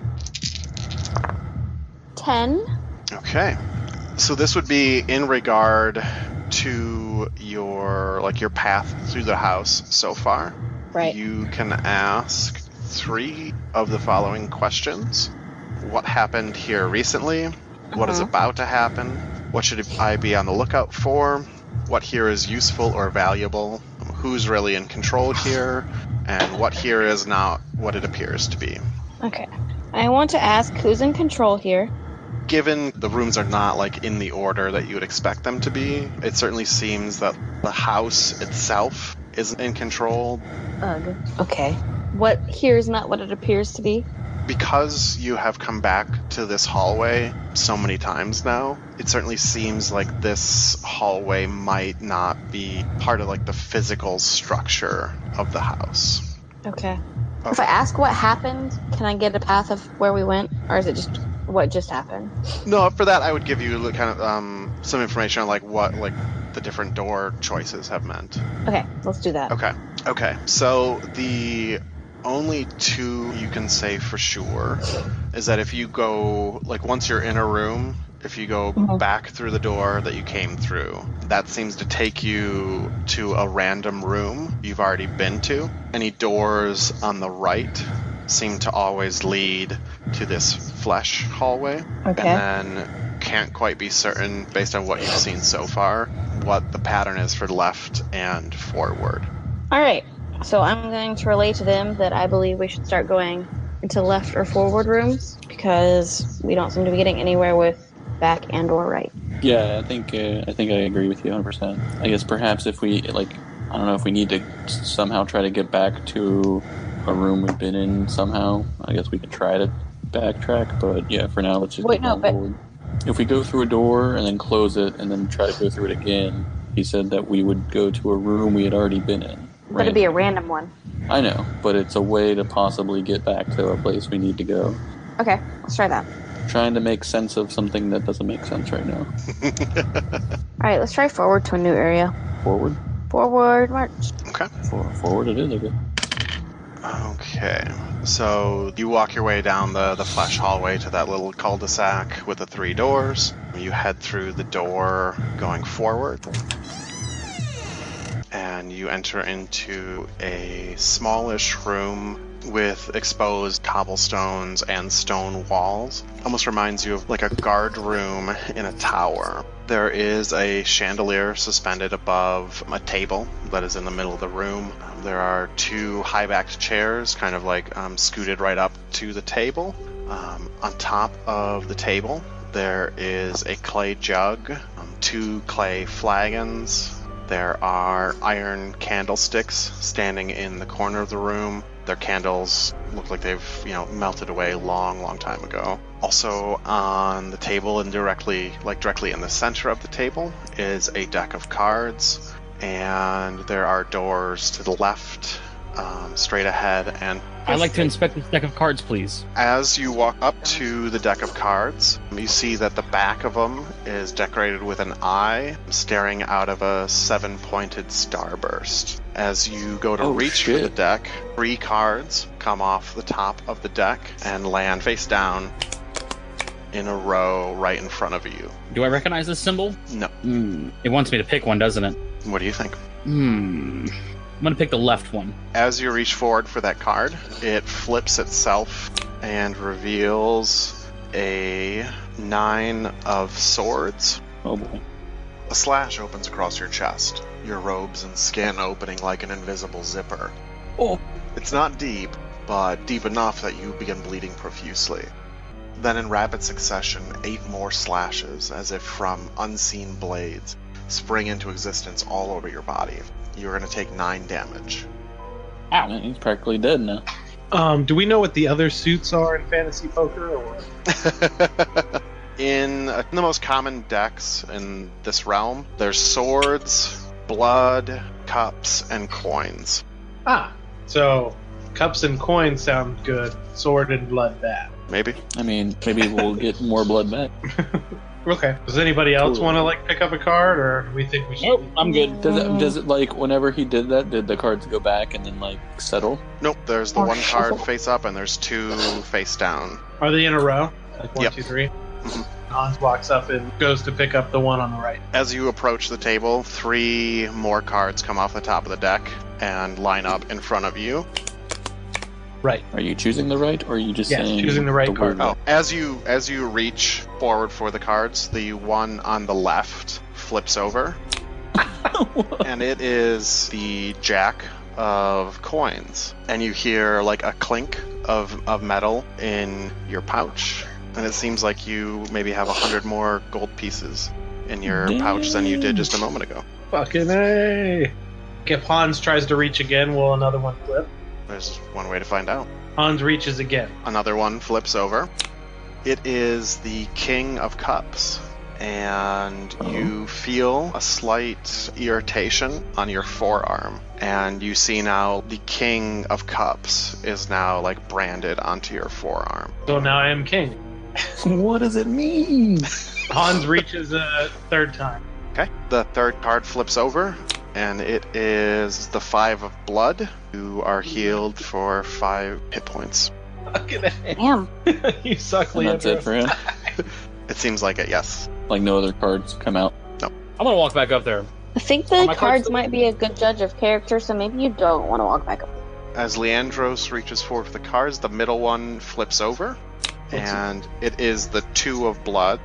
Ten. Okay. So this would be in regard to your like your path through the house so far. Right. You can ask three of the following questions. What happened here recently? What is Uh-huh. about to happen? What should I be on the lookout for? What here is useful or valuable? Who's really in control here? And what here is not what it appears to be. Okay. I want to ask who's in control here. Given the rooms are not like in the order that you would expect them to be, it certainly seems that the house itself isn't in control Ugh. Okay. What here is not what it appears to be. because you have come back to this hallway so many times now. It certainly seems like this hallway might not be part of like the physical structure of the house. Okay. If I ask what happened, can I get a path of where we went, or is it just what just happened? No, for that I would give you kind of um, some information on like what like the different door choices have meant. Okay, let's do that. Okay. Okay. So the only two you can say for sure is that if you go like once you're in a room, if you go Mhm. back through the door that you came through, that seems to take you to a random room you've already been to. Any doors on the right seem to always lead to this flesh hallway Okay. and then can't quite be certain based on what you've seen so far what the pattern is for left and forward. All right. So I'm going to relay to them that I believe we should start going into left or forward rooms because we don't seem to be getting anywhere with back and or right. Yeah, I think uh, I think I agree with you 100. percent I guess perhaps if we like, I don't know if we need to somehow try to get back to a room we've been in somehow. I guess we could try to backtrack, but yeah, for now let's just Wait, go no, but- forward. If we go through a door and then close it and then try to go through it again, he said that we would go to a room we had already been in. But it'd be a random one. I know, but it's a way to possibly get back to a place we need to go. Okay, let's try that. Trying to make sense of something that doesn't make sense right now. All right, let's try forward to a new area. Forward, Forward march. Okay. For, forward it is. I guess. Okay. So you walk your way down the, the flesh hallway to that little cul-de-sac with the three doors. You head through the door going forward. And you enter into a smallish room with exposed cobblestones and stone walls. Almost reminds you of like a guard room in a tower. There is a chandelier suspended above a table that is in the middle of the room. There are two high backed chairs, kind of like um, scooted right up to the table. Um, on top of the table, there is a clay jug, um, two clay flagons. There are iron candlesticks standing in the corner of the room, Their candles look like they've, you know, melted away long, long time ago. Also on the table and directly, like directly in the center of the table, is a deck of cards, and there are doors to the left, um, straight ahead, and I'd like to inspect this deck of cards, please. as you walk up to the deck of cards, you see that the back of them is decorated with an eye staring out of a seven pointed starburst. As you go to Oh, reach for the deck, three cards come off the top of the deck and land face down in a row right in front of you. Do I recognize this symbol? No. Hmm. It wants me to pick one, doesn't it? What do you think? Hmm. I'm gonna pick the left one. As you reach forward for that card, it flips itself and reveals a nine of swords. Oh boy. A slash opens across your chest, your robes and skin opening like an invisible zipper. Oh. It's not deep, but deep enough that you begin bleeding profusely. Then, in rapid succession, eight more slashes, as if from unseen blades, spring into existence all over your body. You're going to take nine damage. Ow. He's practically dead now. Um, do we know what the other suits are in fantasy poker? Or in uh, the most common decks in this realm, there's swords, blood, cups, and coins. ah, so cups and coins sound good. Sword and blood bad. Maybe. I mean, maybe we'll get more blood back. Okay. Does anybody else want to like pick up a card, or do we think we should? Nope, I'm good. Does it, does it like whenever he did that? Did the cards go back and then like settle? Nope, there's the Or one card shuffle. face up and there's two face down. Are they in a row? Like one, Yep. two, three. Mhm. Hans walks up and goes to pick up the one on the right. As you approach the table, three more cards come off the top of the deck and line up in front of you. Right. Are you choosing the right, or are you just Yes, saying choosing the right card. Oh, as you as you reach forward for the cards, the one on the left flips over, and it is the jack of coins. And you hear like a clink of, of metal in your pouch, and it seems like you maybe have a hundred more gold pieces in your pouch than you did just a moment ago. Fucking a. If Hans tries to reach again, will another one flip? There's one way to find out. Hans reaches again. Another one flips over. It is the King of Cups. And Oh. you feel a slight irritation on your forearm. And you see now the King of Cups is now like branded onto your forearm. So now I am king. what does it mean? Hans reaches a third time. Okay. The third card flips over. And it is the Five of Blood. You are healed for five hit points. Damn. you suck, And that's it for him. It seems like it, yes. Like no other cards come out. No. I'm gonna walk back up there. I think the my cards cards might be a good judge of character, so maybe you don't want to walk back up. As Leandros reaches forward for the cards, the middle one flips over, and it is the two of blood.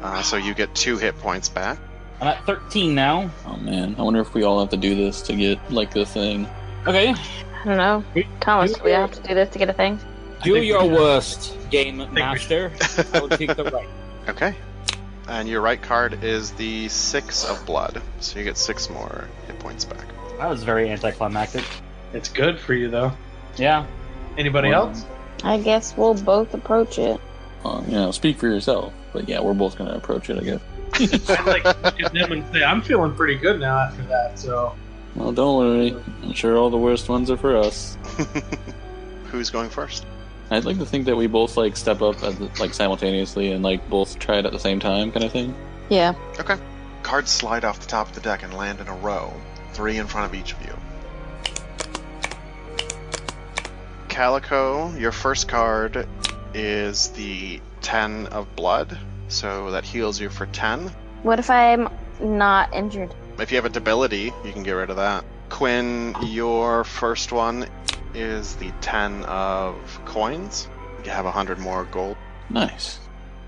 Uh, so you get two hit points back. I'm at 13 now. Oh man, I wonder if we all have to do this to get like the thing. Okay. I don't know. Thomas, we- we have to do this to get a thing. Do your worst, game master. I will take the right. Okay. And your right card is the six of blood, so you get six more hit points back. That was very anticlimactic. It's good for you, though. Yeah. Anybody Well, else? I guess we'll both approach it. Um, you know, speak for yourself. But yeah, we're both gonna approach it, I guess. I'd like to look at them and say, I'm feeling pretty good now after that, so. Well, don't worry. I'm sure all the worst ones are for us. Who's going first? I'd like to think that we both like step up at the, like simultaneously and like both try it at the same time, kind of thing. Yeah. Okay. Cards slide off the top of the deck and land in a row, three in front of each of you. Calico, your first card is the Ten of Blood, so that heals you for 10. What if I'm not injured? If you have a debility, you can get rid of that. Quinn, your first one is the 10 of coins. You have 100 more gold. Nice.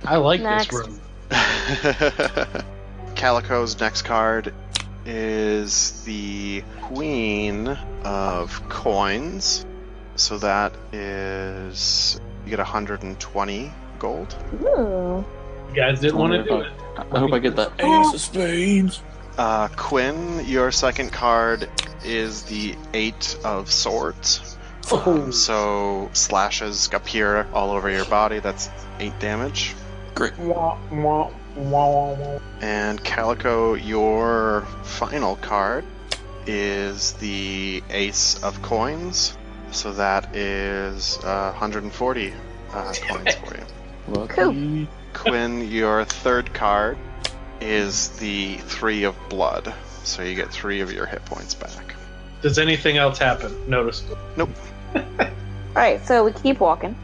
I like Next. this room. Calico's next card is the Queen of Coins. So that is. You get 120 gold. Ooh. You guys didn't want to do it. I hope I get that Ace of Spades. Uh, Quinn, your second card is the Eight of Swords. Um, so slashes appear all over your body. That's eight damage. Great. Wah, wah, wah, wah. And Calico, your final card is the Ace of Coins. So that is uh, 140 uh, coins for you. Lucky. Quinn, your third card is the Three of Blood. So you get three of your hit points back. Does anything else happen? Noticeable. Nope. Alright, so we keep walking.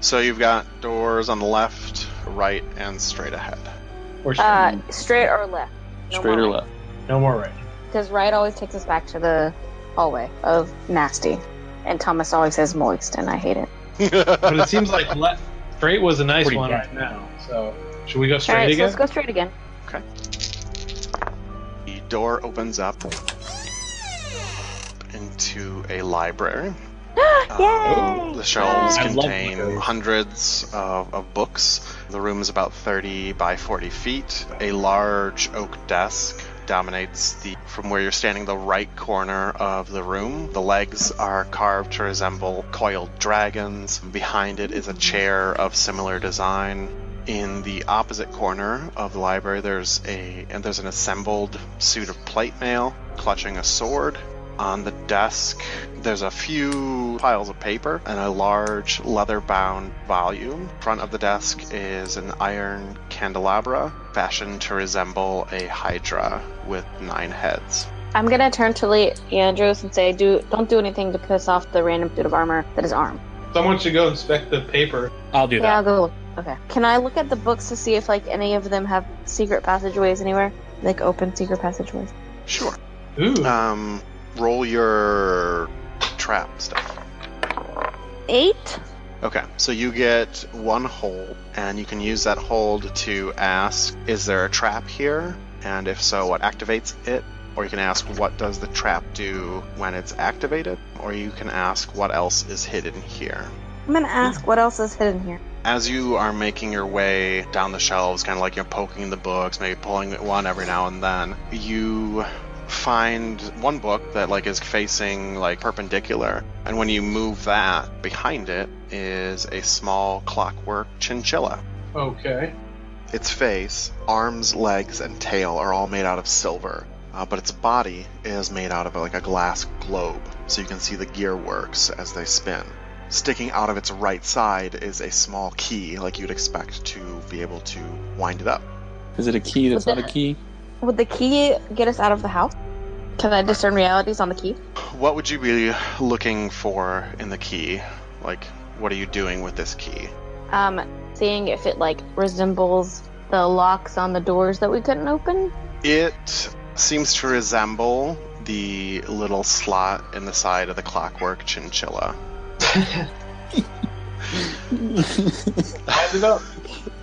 So you've got doors on the left, right, and straight ahead. Or Uh, straight or left? No Straight or right. left? no more right. Because right always takes us back to the hallway of nasty. And Thomas always says moist, and I hate it. But it seems like left straight was a nice Pretty one bad. right now. So should we go straight Alright, so again? let's go straight again. Okay. The door opens up into a library. Yay! Um, the shelves I contain hundreds of, of books. The room is about 30 by 40 feet. A large oak desk dominates the from where you're standing the right corner of the room. The legs are carved to resemble coiled dragons. Behind it is a chair of similar design. In the opposite corner of the library, there's a and there's an assembled suit of plate mail clutching a sword. On the desk, there's a few piles of paper and a large leather bound volume. Front of the desk is an iron candelabra fashioned to resemble a hydra with nine heads. I'm gonna turn to Lee Andrews and say, "Do don't do anything to piss off the random suit of armor that is armed." Someone should go inspect the paper. I'll do Yeah, I'll that. go. Look. Okay. Can I look at the books to see if like any of them have secret passageways anywhere, like open secret passageways? Sure. Ooh. Um, roll your trap stuff. Eight. Okay, so you get one hold, and you can use that hold to ask, is there a trap here? And if so, what activates it? Or you can ask, what does the trap do when it's activated? Or you can ask, what else is hidden here? I'm gonna ask what else is hidden here. As you are making your way down the shelves, kind of like you're poking the books, maybe pulling one every now and then, you find one book that like is facing like perpendicular, and when you move that, behind it is a small clockwork chinchilla. okay. Its face, arms, legs, and tail are all made out of silver, uh, but its body is made out of like a glass globe, so you can see the gear works as they spin. Sticking out of its right side is a small key, like you'd expect to be able to wind it up. Is it a key that's not a key? Would the key get us out of the house? Can I discern realities on the key? What would you be looking for in the key? Like, what are you doing with this key? Um, seeing if it like resembles the locks on the doors that we couldn't open. It seems to resemble the little slot in the side of the clockwork chinchilla. Wind it up.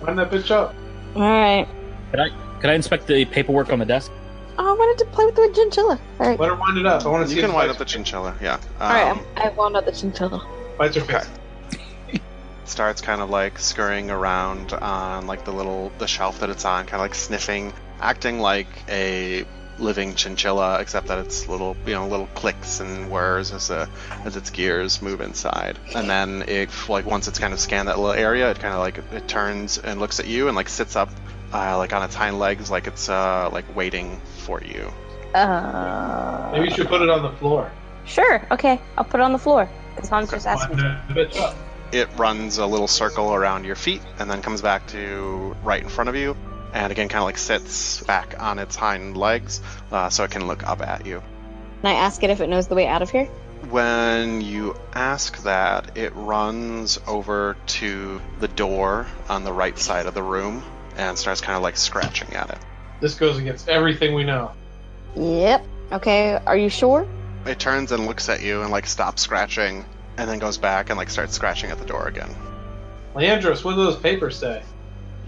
Wind that bitch up. All right. Can I can I inspect the paperwork on the desk? Oh, I wanted to play with the chinchilla. All right. Let her wind it up. I want to see You can wind up the chinchilla, yeah. Um, All right. I'm, I wound up the chinchilla. bites her Okay. face. starts kind of like scurrying around on like the little the shelf that it's on, kind of like sniffing, acting like a living chinchilla, except that it's little you know little clicks and whirs as the as its gears move inside. And then it like once it's kind of scanned that little area, it kind of like it turns and looks at you and like sits up uh, like on its hind legs, like it's uh like waiting for you. Uh. Maybe you should put it on the floor. Sure. Okay. I'll put it on the floor. Because Hans just asked Wind me. that bitch up. it runs a little circle around your feet and then comes back to right in front of you and again kind of like sits back on its hind legs uh, so it can look up at you Can I ask it if it knows the way out of here? when you ask that it runs over to the door on the right side of the room and starts kind of like scratching at it This goes against everything we know. Yep. Okay. Are you sure? it turns and looks at you and like stops scratching and then goes back and like starts scratching at the door again Leandros, what do those papers say?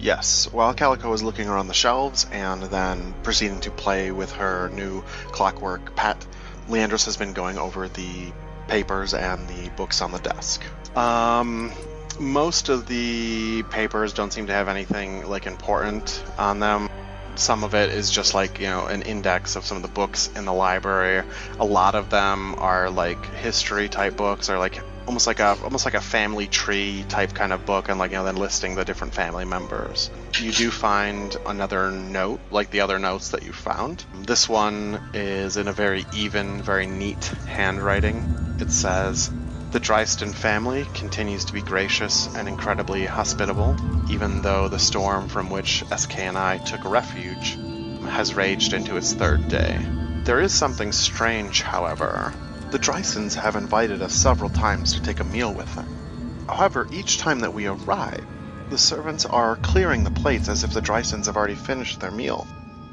Yes, while Calico is looking around the shelves and then proceeding to play with her new clockwork pet, Leandros has been going over the papers and the books on the desk. Um, most of the papers don't seem to have anything like important on them. Some of it is just like, you know, an index of some of the books in the library. A lot of them are like history type books or like almost like a almost like a family tree type kind of book, and like you know then listing the different family members. You do find another note, like the other notes that you found. This one is in a very even, very neat handwriting. It says. The Dryston family continues to be gracious and incredibly hospitable, even though the storm from which SK and I took refuge has raged into its third day. There is something strange, however. The Drystons have invited us several times to take a meal with them. However, each time that we arrive, the servants are clearing the plates as if the Drystons have already finished their meal.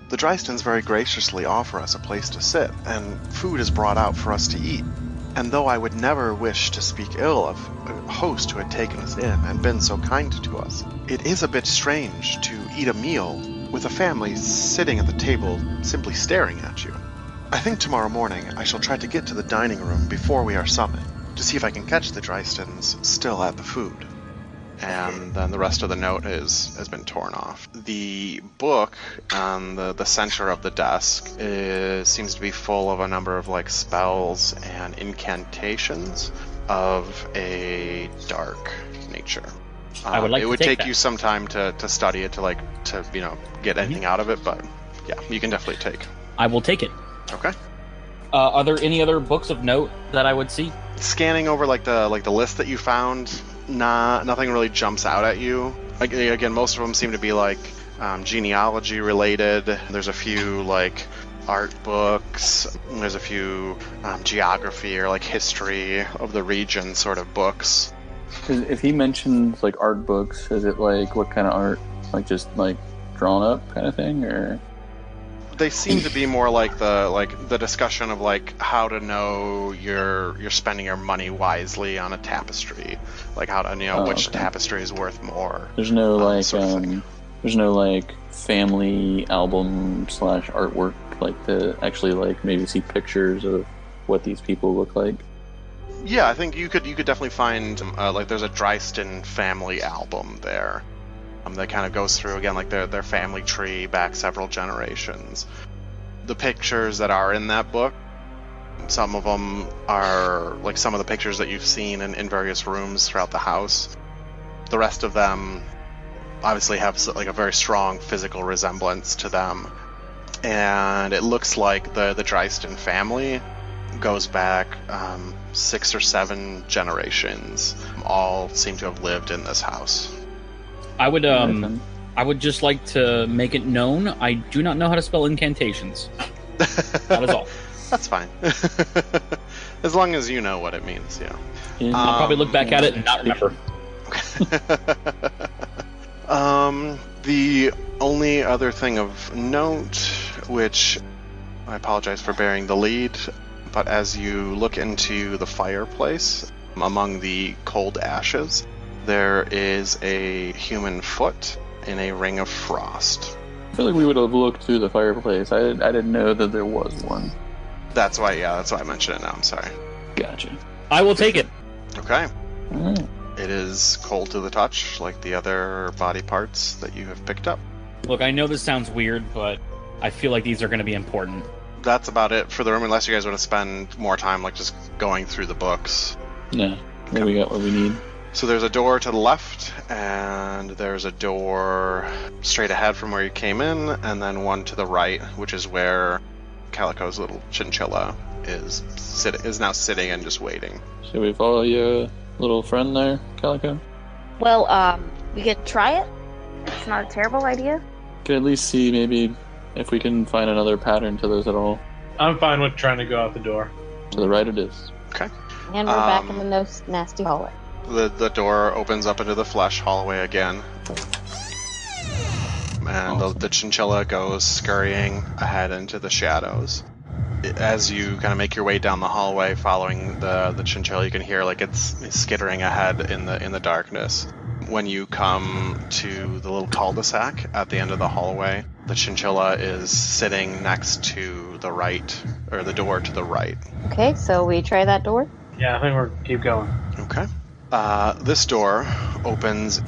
The Drystons very graciously offer us a place to sit, and food is brought out for us to eat. And though I would never wish to speak ill of a host who had taken us in and been so kind to us, it is a bit strange to eat a meal with a family sitting at the table simply staring at you. I think tomorrow morning I shall try to get to the dining room before we are summoned to see if I can catch the Drystons still at the food. And then the rest of the note is has been torn off. The book on the, the center of the desk is, seems to be full of a number of like spells and incantations of a dark nature. I would Um, like it would take take you some time to, to study it to like to you know get anything out of it, but yeah, you can definitely take. I will take it. Okay. Uh, are there any other books of note that I would see? Scanning over like the like the list that you found, nah, nothing really jumps out at you. Again, most of them seem to be like um, genealogy related. There's a few like art books. There's a few um, geography or like history of the region sort of books. 'Cause if he mentions like art books, is it like what kind of art? Like just like drawn up kind of thing, or they seem to be more like the like the discussion of like how to know you're you're spending your money wisely on a tapestry like how to you know Oh, which okay. tapestry is worth more there's no Um, like sort of um, there's no like family album slash artwork like to actually like maybe see pictures of what these people look like. yeah i think you could you could definitely find uh, like there's a dryston family album there um, that kind of goes through again like their their family tree back several generations. The pictures that are in that book some of them are like some of the pictures that you've seen in, in various rooms throughout the house. The rest of them obviously have like a very strong physical resemblance to them. And it looks like the the dryston family goes back um, six or seven generations. All seem to have lived in this house I would um. I would just like to make it known I do not know how to spell incantations. That is all. That's fine. as long as you know what it means, yeah. Yeah. I'll probably look back at it and not remember. um, the only other thing of note, which I apologize for bearing the lead, but as you look into the fireplace among the cold ashes, there is a human foot in a ring of frost. I feel like we would have looked through the fireplace. I didn't, I didn't know that there was one. That's why, yeah, that's why I mentioned it now. I'm sorry. Gotcha. I will take it. Okay. Alright. It is cold to the touch, like the other body parts that you have picked up. Look, I know this sounds weird, but I feel like these are going to be important. That's about it for the room, unless you guys want to spend more time, like just going through the books. No, I think we got what we need. So there's a door to the left, and there's a door straight ahead from where you came in, and then one to the right, which is where Calico's little chinchilla is sit- is now sitting and just waiting. Should we follow your little friend there, Calico? Well, um, we could try it. It's not a terrible idea. Could at least see maybe if we can find another pattern to those at all. I'm fine with trying to go out the door. To the right it is. Okay. And we're back Um, in the no- nasty hallway. The the door opens up into the flesh hallway again. And the, the chinchilla goes scurrying ahead into the shadows. As you kind of make your way down the hallway, following the the chinchilla, you can hear like it's, it's skittering ahead in the in the darkness. When you come to the little cul-de-sac at the end of the hallway, the chinchilla is sitting next to the right, or the door to the right. Okay, so we try that door. Yeah, I think we're keep going. Okay. Uh, this door opens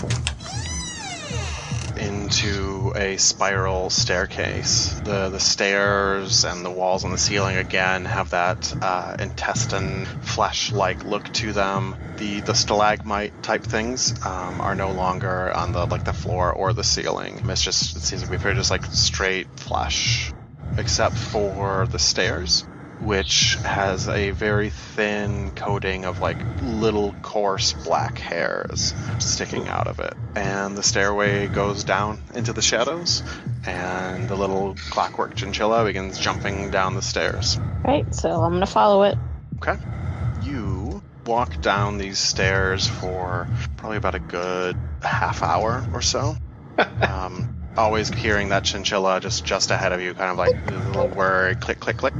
into a spiral staircase. The the stairs and the walls and the ceiling again have that uh, intestine flesh-like look to them. The the stalagmite type things um, are no longer on the like the floor or the ceiling. It's just it seems to be pretty just like straight flesh, except for the stairs which has a very thin coating of like little coarse black hairs sticking out of it. And the stairway goes down into the shadows, and the little clockwork chinchilla begins jumping down the stairs. Right, so I'm gonna follow it. Okay. You walk down these stairs for probably about a good half hour or so. um, always hearing that chinchilla just just ahead of you, kind of like a little word, click, click, click.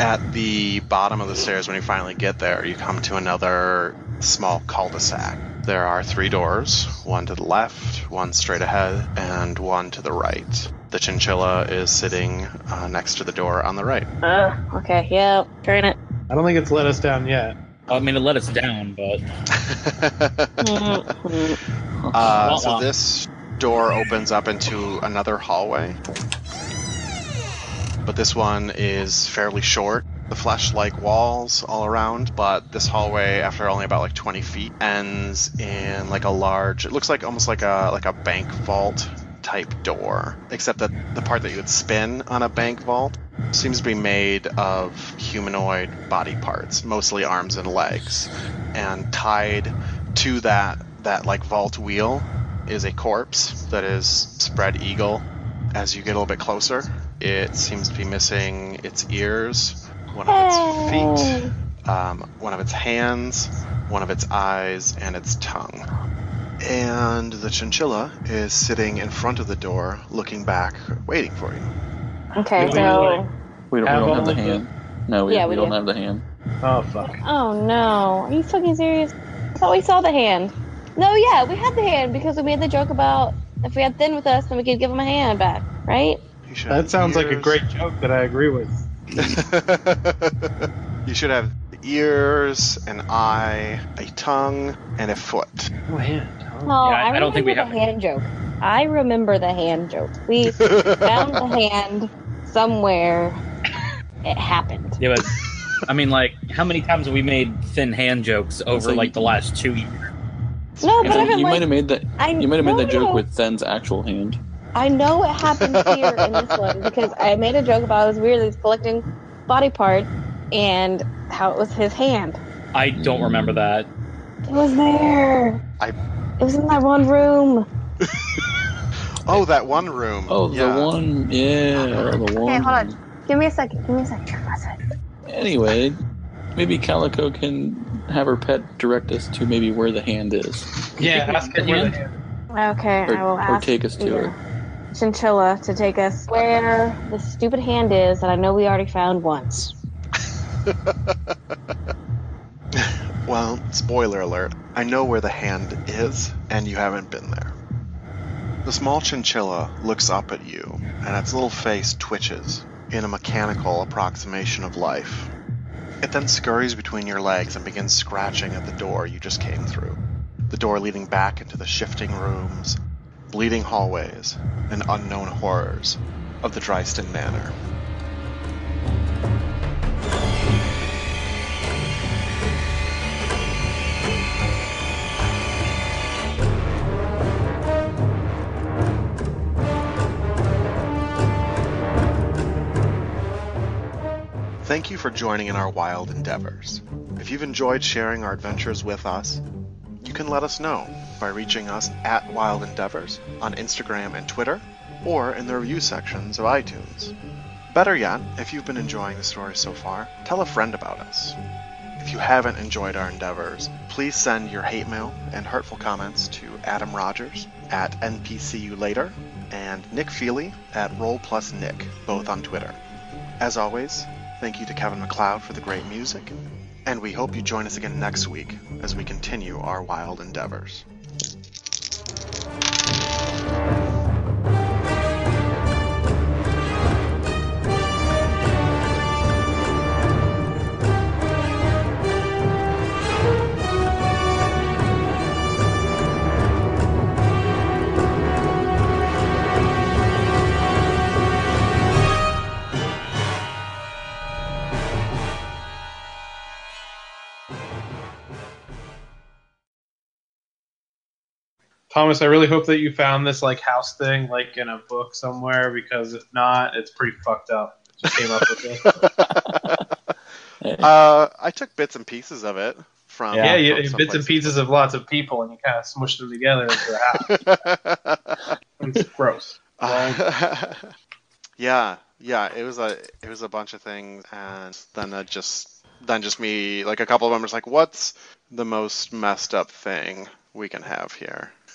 At the bottom of the stairs, when you finally get there, you come to another small cul-de-sac. There are three doors, one to the left, one straight ahead, and one to the right. The chinchilla is sitting uh, next to the door on the right. Uh, okay, yeah, turn it. I don't think it's let us down yet. I mean, it let us down, but Mhm. Uh, so this door opens up into another hallway. But this one is fairly short. The flesh-like walls all around, but this hallway, after only about like 20 feet, ends in like a large. It looks like almost like a like a bank vault type door, except that the part that you would spin on a bank vault seems to be made of humanoid body parts, mostly arms and legs, and tied to that that like vault wheel is a corpse that is spread eagle. As you get a little bit closer, it seems to be missing its ears, one of its feet, um, one of its hands, one of its eyes, and its tongue. And the chinchilla is sitting in front of the door, looking back, waiting for you. Okay, Yeah, so. We don't, Have we don't all have the of the- hand. No, we, Yeah, we, we don't do. have the hand. Oh fuck. Oh no, are you fucking serious? I thought we saw the hand. No, yeah, we had the hand because we made the joke about if we had Thin with us, then we could give him a hand back, right? You should have That sounds like a great joke that I agree with. you should have ears, an eye, a tongue, and a foot. Oh, hand. No, Yeah, I- I, I don't think we have a hand joke. I remember the hand joke. We found the hand somewhere. It happened. yeah, but I mean, like, how many times have we made thin hand jokes over like- like the last two years? No, You but I might- mean, you might have made that. I You might have made that joke with Then's actual hand. I know it happened here in this one because I made a joke about it was weird. He's collecting body parts and how it was his hand. I don't remember that. It was there. I- It was in that one room. Oh, that one room. Oh, yeah. the one. Yeah, the one. Okay, hold on. Give me a second. Give me a second. Anyway, maybe Calico can have her pet direct us to maybe where the hand is, Yeah, ask Can it where the hand. Okay, or, I will or ask take us to either her. Chinchilla to take us where the stupid hand is that I know we already found once. Well, spoiler alert. I know where the hand is, and you haven't been there. The small chinchilla looks up at you, and its little face twitches in a mechanical approximation of life. It then scurries between your legs and begins scratching at the door you just came through. The door leading back into the shifting rooms, bleeding hallways, and unknown horrors of the Dryston Manor. For joining in our wild endeavors. If you've enjoyed sharing our adventures with us, you can let us know by reaching us at Wild Endeavors on Instagram and Twitter, or in the review sections of iTunes. Better yet, if you've been enjoying the story so far, tell a friend about us. If you haven't enjoyed our endeavors, please send your hate mail and hurtful comments to Adam Rogers at NPCU Later and Nick Feely at Roll Plus Nick, both on Twitter. As always, thank you to Kevin MacLeod for the great music, and we hope you join us again next week as we continue our wild endeavors. Thomas, I really hope that you found this like house thing like in a book somewhere because if not, it's pretty fucked up. Just came up with this. Uh, I took bits and pieces of it from yeah, you, from bits and pieces of lots of people, and you kind of smushed them together into a house. It's gross. Uh, yeah, yeah. It was a it was a bunch of things, and then it just then just me like a couple of members like, what's the most messed up thing we can have here?